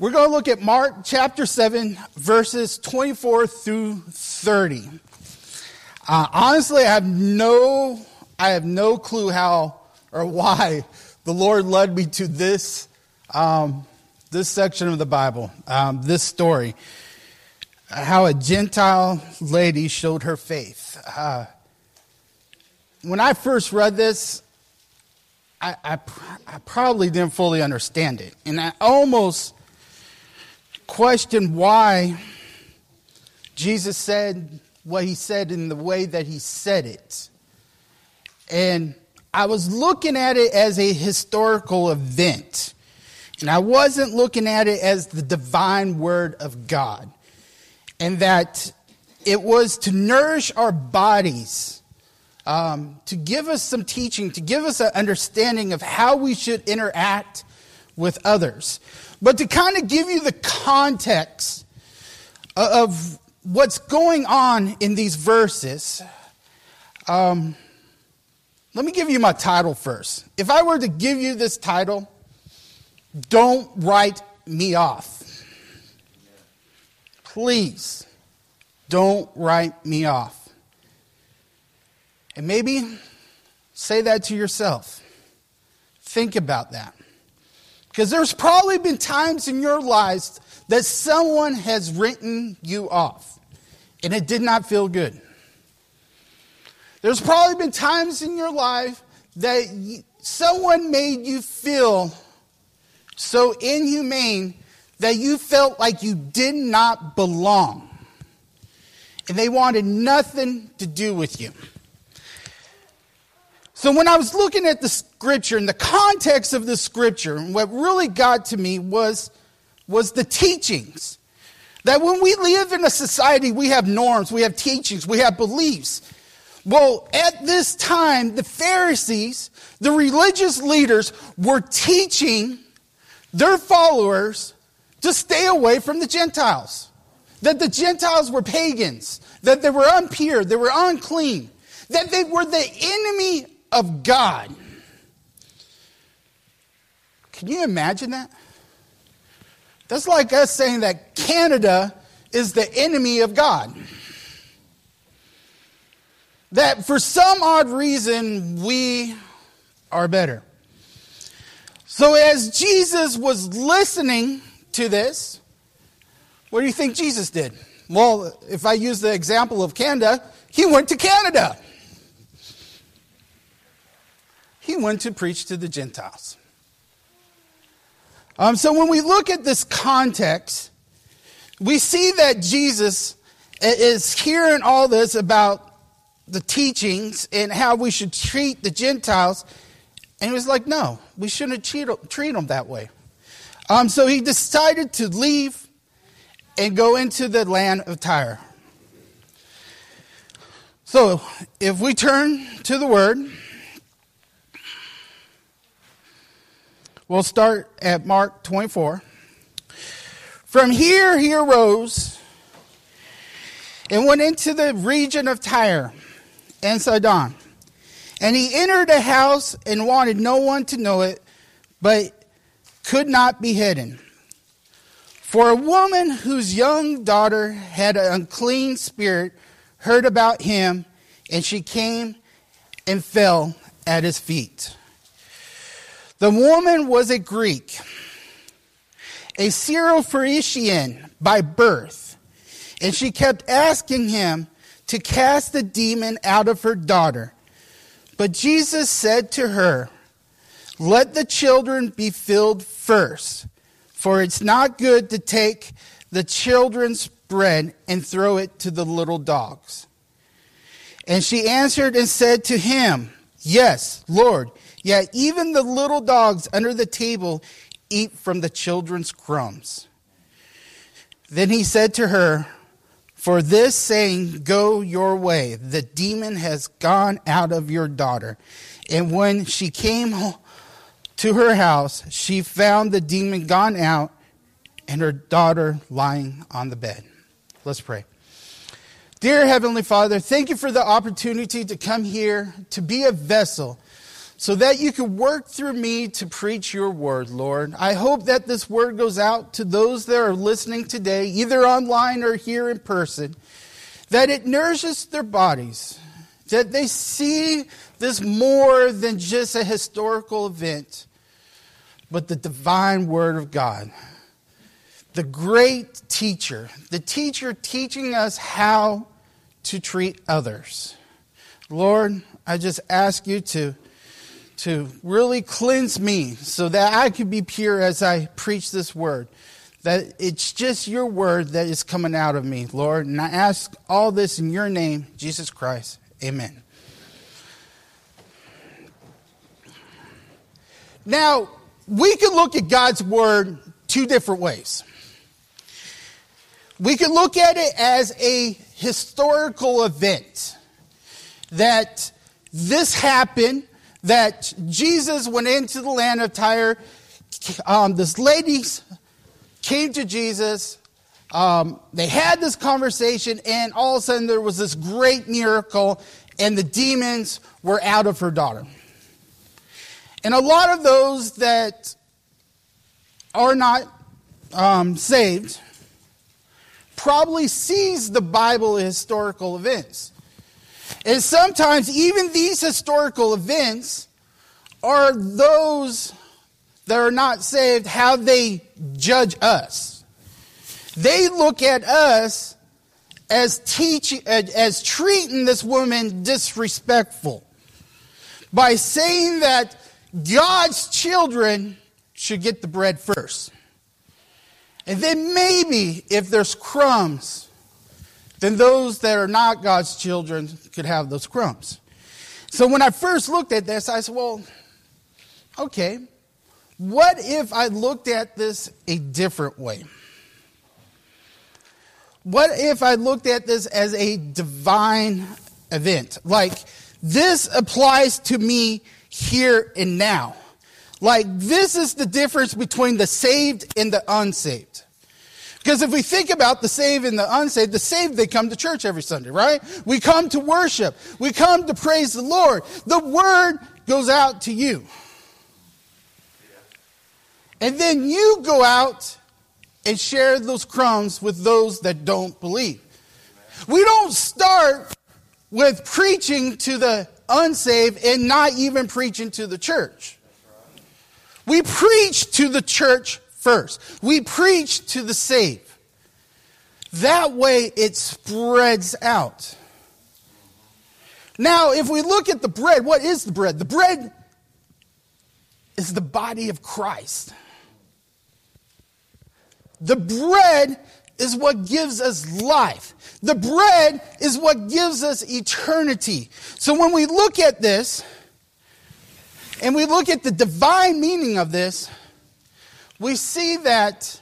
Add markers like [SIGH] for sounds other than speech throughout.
We're going to look at Mark chapter 7, verses 24 through 30. Uh, honestly, I have no, I have no clue how or why the Lord led me to this, um, this section of the Bible, um, this story, how a Gentile lady showed her faith. Uh, when I first read this, I, I, I probably didn't fully understand it, and I almost questioned why Jesus said what he said in the way that he said it. And I was looking at it as a historical event. And I wasn't looking at it as the divine word of God. And that it was to nourish our bodies, um, to give us some teaching, to give us an understanding of how we should interact with others. But to kind of give you the context of what's going on in these verses, um, let me give you my title first. If I were to give you this title, don't write me off. Please, don't write me off. And maybe say that to yourself. Think about that. Because there's probably been times in your lives that someone has written you off and it did not feel good. There's probably been times in your life that someone made you feel so inhumane that you felt like you did not belong. And they wanted nothing to do with you. So when I was looking at the scripture and the context of the scripture, what really got to me was, was the teachings. That when we live in a society, we have norms, we have teachings, we have beliefs. Well, at this time, the Pharisees, the religious leaders, were teaching their followers to stay away from the Gentiles. That the Gentiles were pagans, that they were impure, they were unclean, that they were the enemy of God. Can you imagine that? That's like us saying that Canada is the enemy of God. That for some odd reason we are better. So, as Jesus was listening to this, what do you think Jesus did? Well, if I use the example of Canada, he went to Canada he went to preach to the Gentiles. Um, so when we look at this context, we see that Jesus is hearing all this about the teachings and how we should treat the Gentiles. And he was like, no, we shouldn't treat, them that way. Um, so he decided to leave and go into the land of Tyre. So if we turn to the word, We'll start at Mark 24. From here he arose and went into the region of Tyre and Sidon. And he entered a house and wanted no one to know it, but could not be hidden. For a woman whose young daughter had an unclean spirit heard about him, and she came and fell at his feet. The woman was a Greek, a Syrophoenician by birth, and she kept asking him to cast the demon out of her daughter. But Jesus said to her, Let the children be filled first, for it's not good to take the children's bread and throw it to the little dogs. And she answered and said to him, Yes, Lord. Yet even the little dogs under the table eat from the children's crumbs. Then he said to her, For this saying, go your way. The demon has gone out of your daughter. And when she came to her house, she found the demon gone out and her daughter lying on the bed. Let's pray. Dear Heavenly Father, thank you for the opportunity to come here to be a vessel so that you can work through me to preach your word, Lord. I hope that this word goes out to those that are listening today, either online or here in person, that it nourishes their bodies, that they see this more than just a historical event, but the divine word of God. The great teacher, the teacher teaching us how to treat others. Lord, I just ask you to to really cleanse me so that I could be pure as I preach this word. That it's just your word that is coming out of me, Lord. And I ask all this in your name, Jesus Christ. Amen. Now, we can look at God's word two different ways. We can look at it as a historical event that this happened that Jesus went into the land of Tyre. Um, this lady came to Jesus. Um, they had this conversation, and all of a sudden there was this great miracle, and the demons were out of her daughter. And a lot of those that are not um, saved probably sees the Bible historical events. And sometimes even these historical events are those that are not saved, how they judge us. They look at us as teaching, as treating this woman disrespectful by saying that God's children should get the bread first. And then maybe if there's crumbs, then those that are not God's children could have those crumbs. So when I first looked at this, I said, well, okay, what if I looked at this a different way? What if I looked at this as a divine event? Like, this applies to me here and now. Like, this is the difference between the saved and the unsaved. Because if we think about the saved and the unsaved, the saved, they come to church every Sunday, right? We come to worship. We come to praise the Lord. The word goes out to you. And then you go out and share those crumbs with those that don't believe. We don't start with preaching to the unsaved and not even preaching to the church. We preach to the church first. We preach to the saved. That way it spreads out. Now, if we look at the bread, what is the bread? The bread is the body of Christ. The bread is what gives us life. The bread is what gives us eternity. So when we look at this, and we look at the divine meaning of this, we see that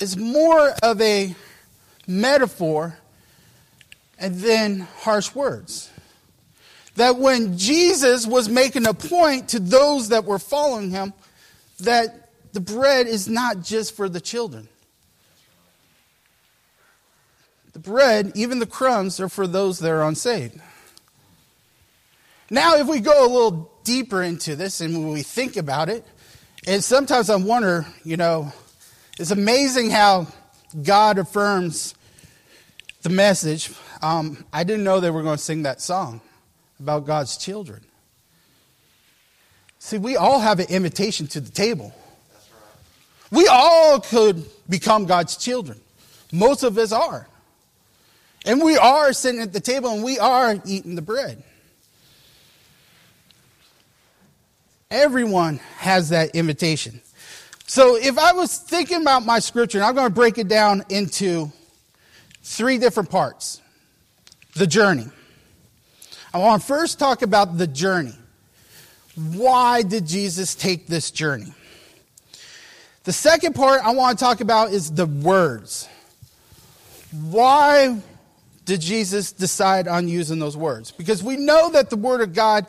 it's more of a metaphor and then harsh words. That when Jesus was making a point to those that were following him, that the bread is not just for the children. The bread, even the crumbs, are for those that are unsaved. Now, if we go a little deeper into this and when we think about it, and sometimes I wonder, you know, it's amazing how God affirms the message. Um, I didn't know they were going to sing that song about God's children. See, we all have an invitation to the table. We all could become God's children. Most of us are. And we are sitting at the table and we are eating the bread. Everyone has that invitation. So if I was thinking about my scripture, and I'm going to break it down into three different parts. The journey. I want to first talk about the journey. Why did Jesus take this journey? The second part I want to talk about is the words. Why did Jesus decide on using those words? Because we know that the Word of God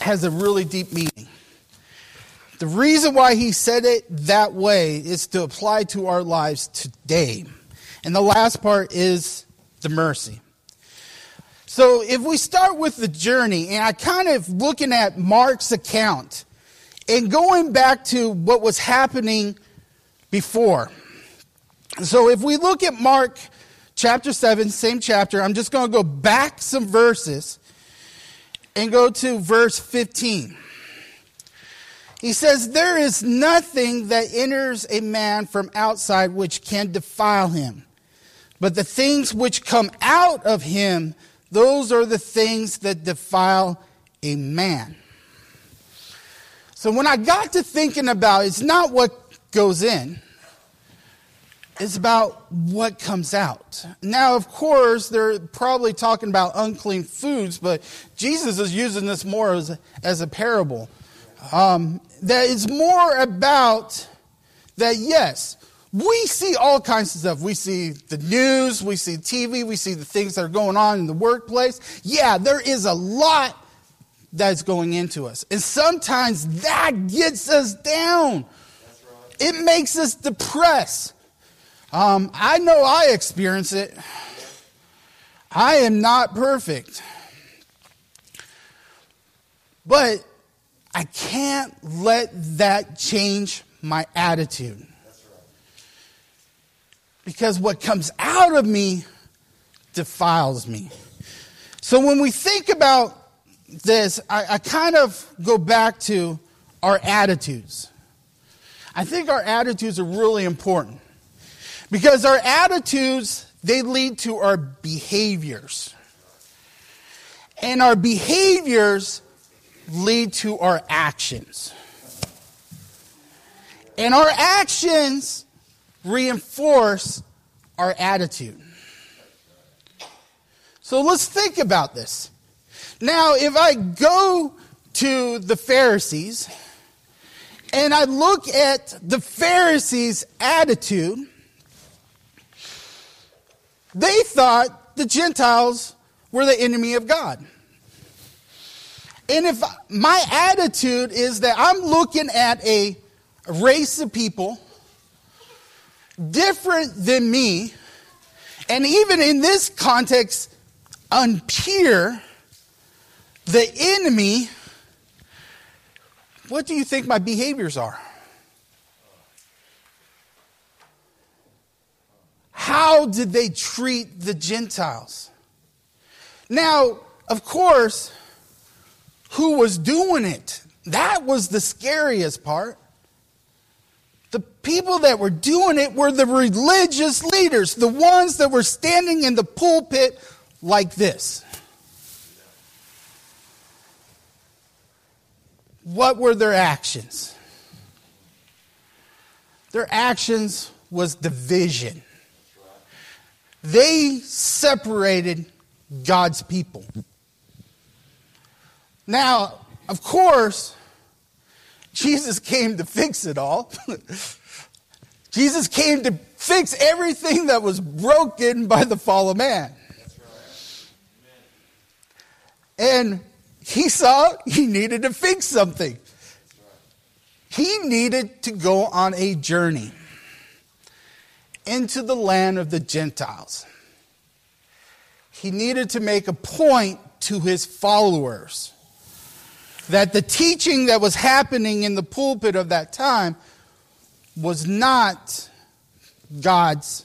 has a really deep meaning. The reason why he said it that way is to apply to our lives today. And the last part is the mercy. So if we start with the journey, and I kind of looking at Mark's account and going back to what was happening before. So if we look at Mark chapter 7, same chapter, I'm just going to go back some verses and go to verse 15. He says, There is nothing that enters a man from outside which can defile him, but the things which come out of him, those are the things that defile a man. So when I got to thinking about it's not what goes in, it's about what comes out. Now, of course, they're probably talking about unclean foods, but Jesus is using this more as, as a parable. Um, that is more about that, yes, we see all kinds of stuff. We see the news, we see TV, we see the things that are going on in the workplace. Yeah, there is a lot that's going into us. And sometimes that gets us down. Right. It makes us depressed. Um, I know I experience it. I am not perfect. But I can't let that change my attitude. Because what comes out of me defiles me. So when we think about this, I, I kind of go back to our attitudes. I think our attitudes are really important. Because our attitudes, they lead to our behaviors. And our behaviors lead to our actions. And our actions reinforce our attitude. So let's think about this. Now, if I go to the Pharisees and I look at the Pharisees' attitude, they thought the Gentiles were the enemy of God. And if my attitude is that I'm looking at a race of people different than me, and even in this context, unpure, the enemy, what do you think my behaviors are? How did they treat the Gentiles? Now, of course, who was doing it? That was the scariest part. The people that were doing it were the religious leaders, the ones that were standing in the pulpit like this. What were their actions? Their actions was division. They separated God's people. Now, of course, Jesus came to fix it all. [LAUGHS] Jesus came to fix everything that was broken by the fall of man. And he saw he needed to fix something. He needed to go on a journey into the land of the Gentiles. He needed to make a point to his followers that the teaching that was happening in the pulpit of that time was not God's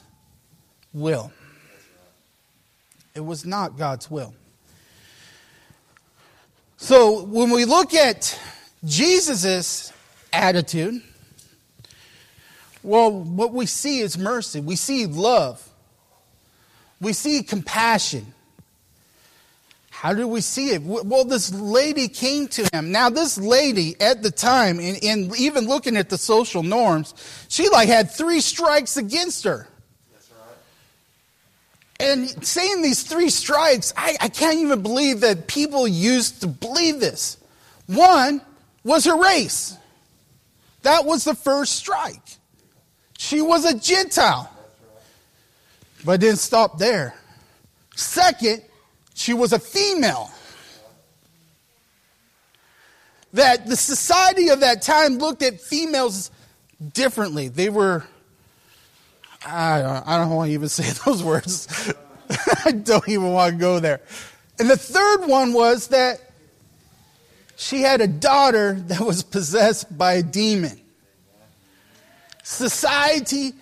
will. It was not God's will. So when we look at Jesus' attitude, well, what we see is mercy. We see love. We see compassion. How do we see it? Well, this lady came to him. Now, this lady at the time, and, even looking at the social norms, she like had three strikes against her. And saying these three strikes, I, I can't even believe that people used to believe this. One was her race. That was the first strike. She was a Gentile. But didn't stop there. Second, she was a female. That the society of that time looked at females differently. They were, I don't, I don't want to even say [LAUGHS] those words. [LAUGHS] I don't even want to go there. And the third one was that she had a daughter that was possessed by a demon. Society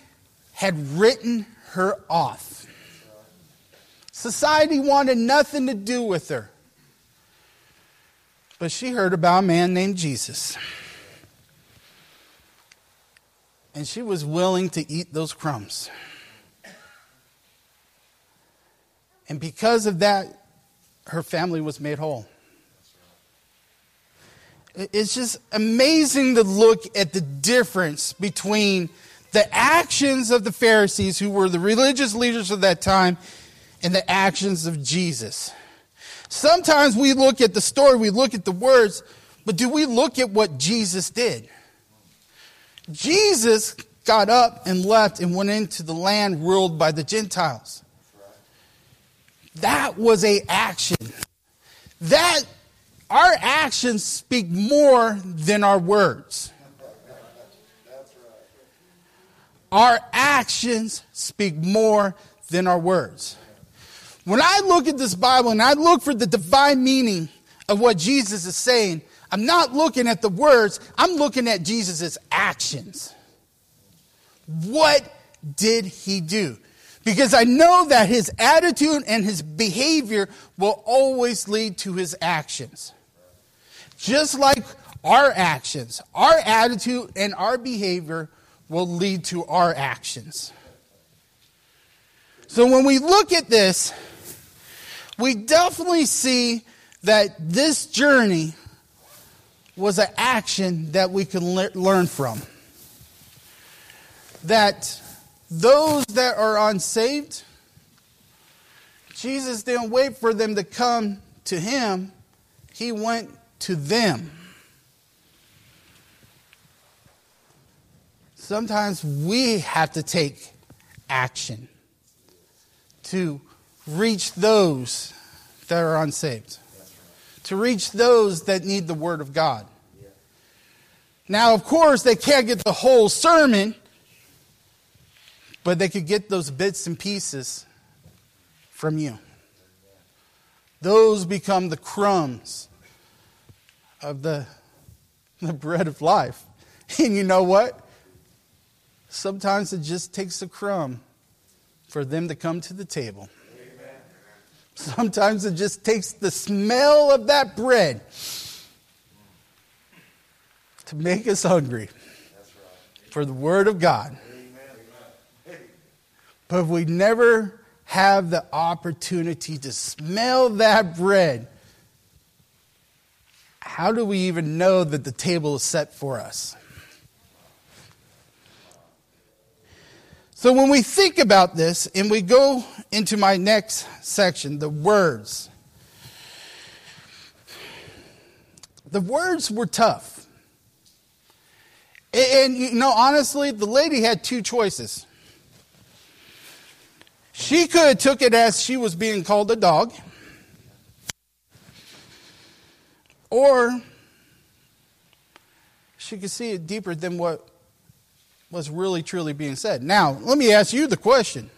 had written her off. Society wanted nothing to do with her. But she heard about a man named Jesus. And she was willing to eat those crumbs. And because of that, her family was made whole. It's just amazing to look at the difference between the actions of the Pharisees, who were the religious leaders of that time, and the actions of Jesus. Sometimes we look at the story, we look at the words, but do we look at what Jesus did? Jesus got up and left and went into the land ruled by the Gentiles. That was a action. That our actions speak more than our words. Our actions speak more than our words. When I look at this Bible and I look for the divine meaning of what Jesus is saying, I'm not looking at the words, I'm looking at Jesus' actions. What did he do? Because I know that his attitude and his behavior will always lead to his actions. Just like our actions, our attitude and our behavior will lead to our actions. So when we look at this, we definitely see that this journey was an action that we can le- learn from. That those that are unsaved, Jesus didn't wait for them to come to him, he went to them. Sometimes we have to take action to reach those that are unsaved, to reach those that need the Word of God. Now, of course, they can't get the whole sermon, but they could get those bits and pieces from you. Those become the crumbs of the, the bread of life. [LAUGHS] And you know what? Sometimes it just takes a crumb for them to come to the table. Amen. [LAUGHS] Sometimes it just takes the smell of that bread to make us hungry for the Word of God. But we never have the opportunity to smell that bread, how do we even know that the table is set for us? So when we think about this and we go into my next section, the words, the words were tough. And, you know, honestly, the lady had two choices. She could have took it as she was being called a dog. Or she could see it deeper than what was really truly being said. Now, let me ask you the question.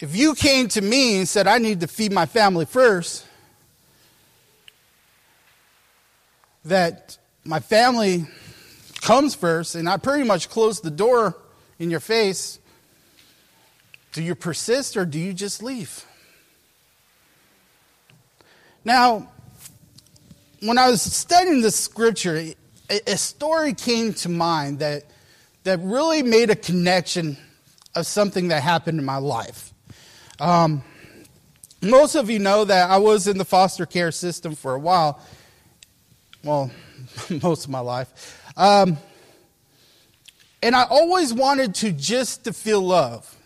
If you came to me and said, I need to feed my family first, that my family comes first, and I pretty much close the door in your face, do you persist or do you just leave? Now, when I was studying the scripture, a, story came to mind that, that really made a connection of something that happened in my life. Um, most of you know that I was in the foster care system for a while. Well, [LAUGHS] most of my life. Um, and I always wanted to just to feel love.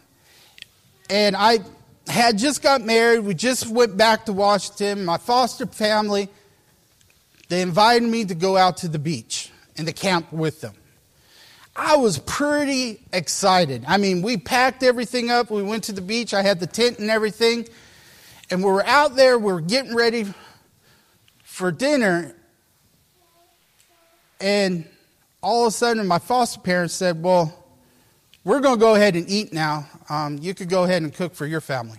And I had just got married. We just went back to Washington. My foster family they invited me to go out to the beach and to camp with them. I was pretty excited. I mean, we packed everything up. We went to the beach. I had the tent and everything. And we were out there. We were getting ready for dinner. And all of a sudden, my foster parents said, Well, we're going to go ahead and eat now. Um, you could go ahead and cook for your family.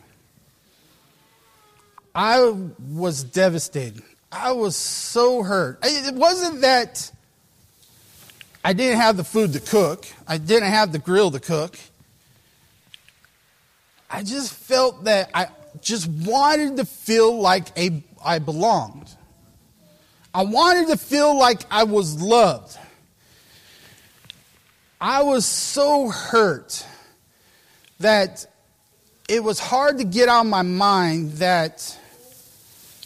I was devastated. I was so hurt. It wasn't that I didn't have the food to cook, I didn't have the grill to cook. I just felt that I just wanted to feel like a, I belonged. I wanted to feel like I was loved. I was so hurt that it was hard to get out of my mind that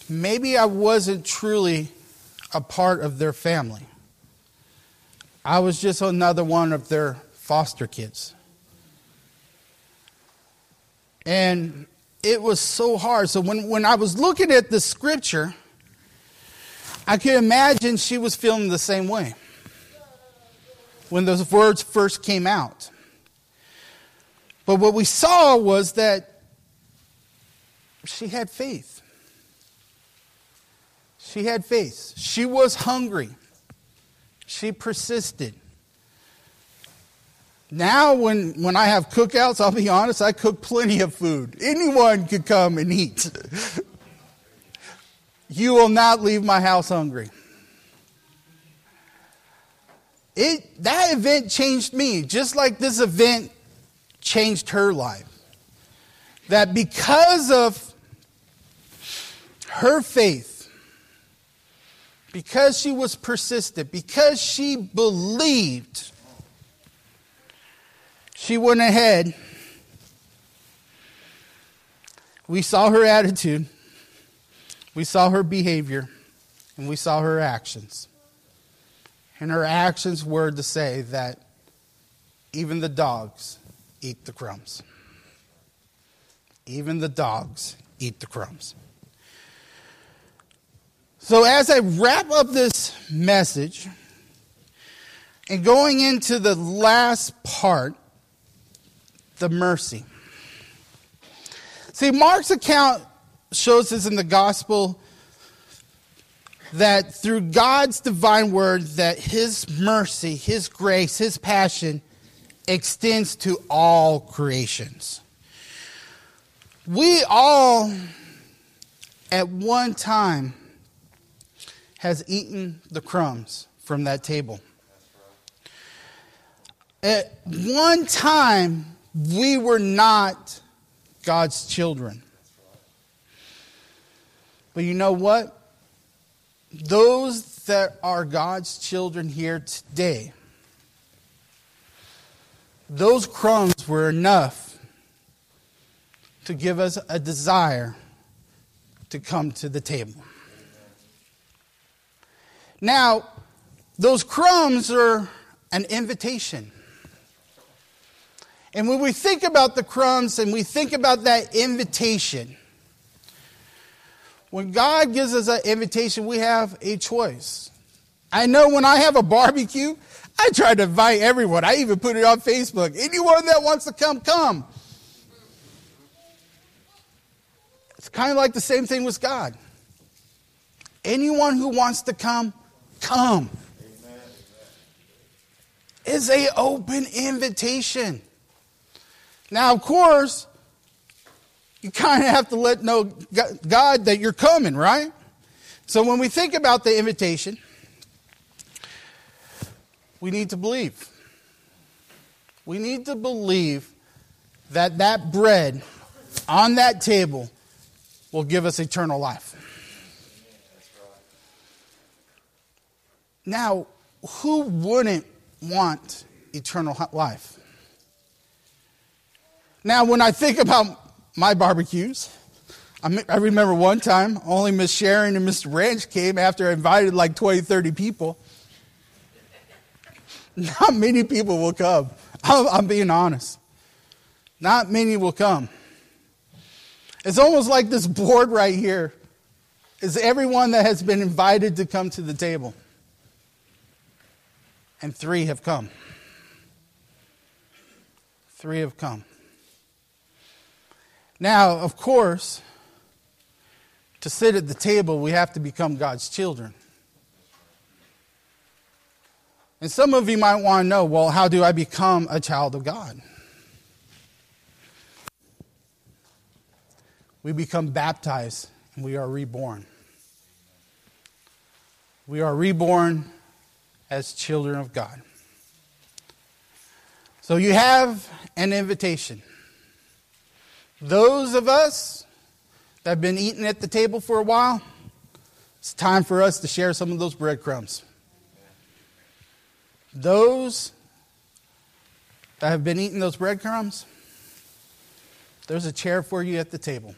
maybe I wasn't truly a part of their family. I was just another one of their foster kids. And it was so hard. So when, when I was looking at the scripture, I could imagine she was feeling the same way when those words first came out. But what we saw was that she had faith. She had faith. She was hungry. She persisted. Now, when, when I have cookouts, I'll be honest, I cook plenty of food. Anyone could come and eat. [LAUGHS] you will not leave my house hungry. It, that event changed me, just like this event changed her life. That because of her faith, because she was persistent, because she believed, she went ahead. We saw her attitude, we saw her behavior, and we saw her actions. And her actions were to say that even the dogs eat the crumbs. Even the dogs eat the crumbs. So, as I wrap up this message and going into the last part, the mercy. See, Mark's account shows us in the gospel that through God's divine word that his mercy, his grace, his passion extends to all creations. We all at one time has eaten the crumbs from that table. At one time we were not God's children. But you know what? Those that are God's children here today those crumbs were enough to give us a desire to come to the table. Now, those crumbs are an invitation. And when we think about the crumbs and we think about that invitation, when God gives us an invitation, we have a choice. I know when I have a barbecue, I try to invite everyone. I even put it on Facebook. Anyone that wants to come, come. It's kind of like the same thing with God. Anyone who wants to come, come. Amen. Is a open invitation. Now, of course, you kind of have to let know God that you're coming, right? So when we think about the invitation, we need to believe. We need to believe that that bread on that table will give us eternal life. Now, who wouldn't want eternal life? Now, when I think about my barbecues, I remember one time only Miss Sharon and Mr. Ranch came after I invited like 20, 30 people. [LAUGHS] Not many people will come. I'm being honest. Not many will come. It's almost like this board right here is everyone that has been invited to come to the table. And three have come. Three have come. Now, of course, to sit at the table, we have to become God's children. And some of you might want to know well, how do I become a child of God? We become baptized and We are reborn. We are reborn as children of God. So you have an invitation. Those of us that have been eating at the table for a while, it's time for us to share some of those breadcrumbs. Those that have been eating those breadcrumbs, there's a chair for you at the table.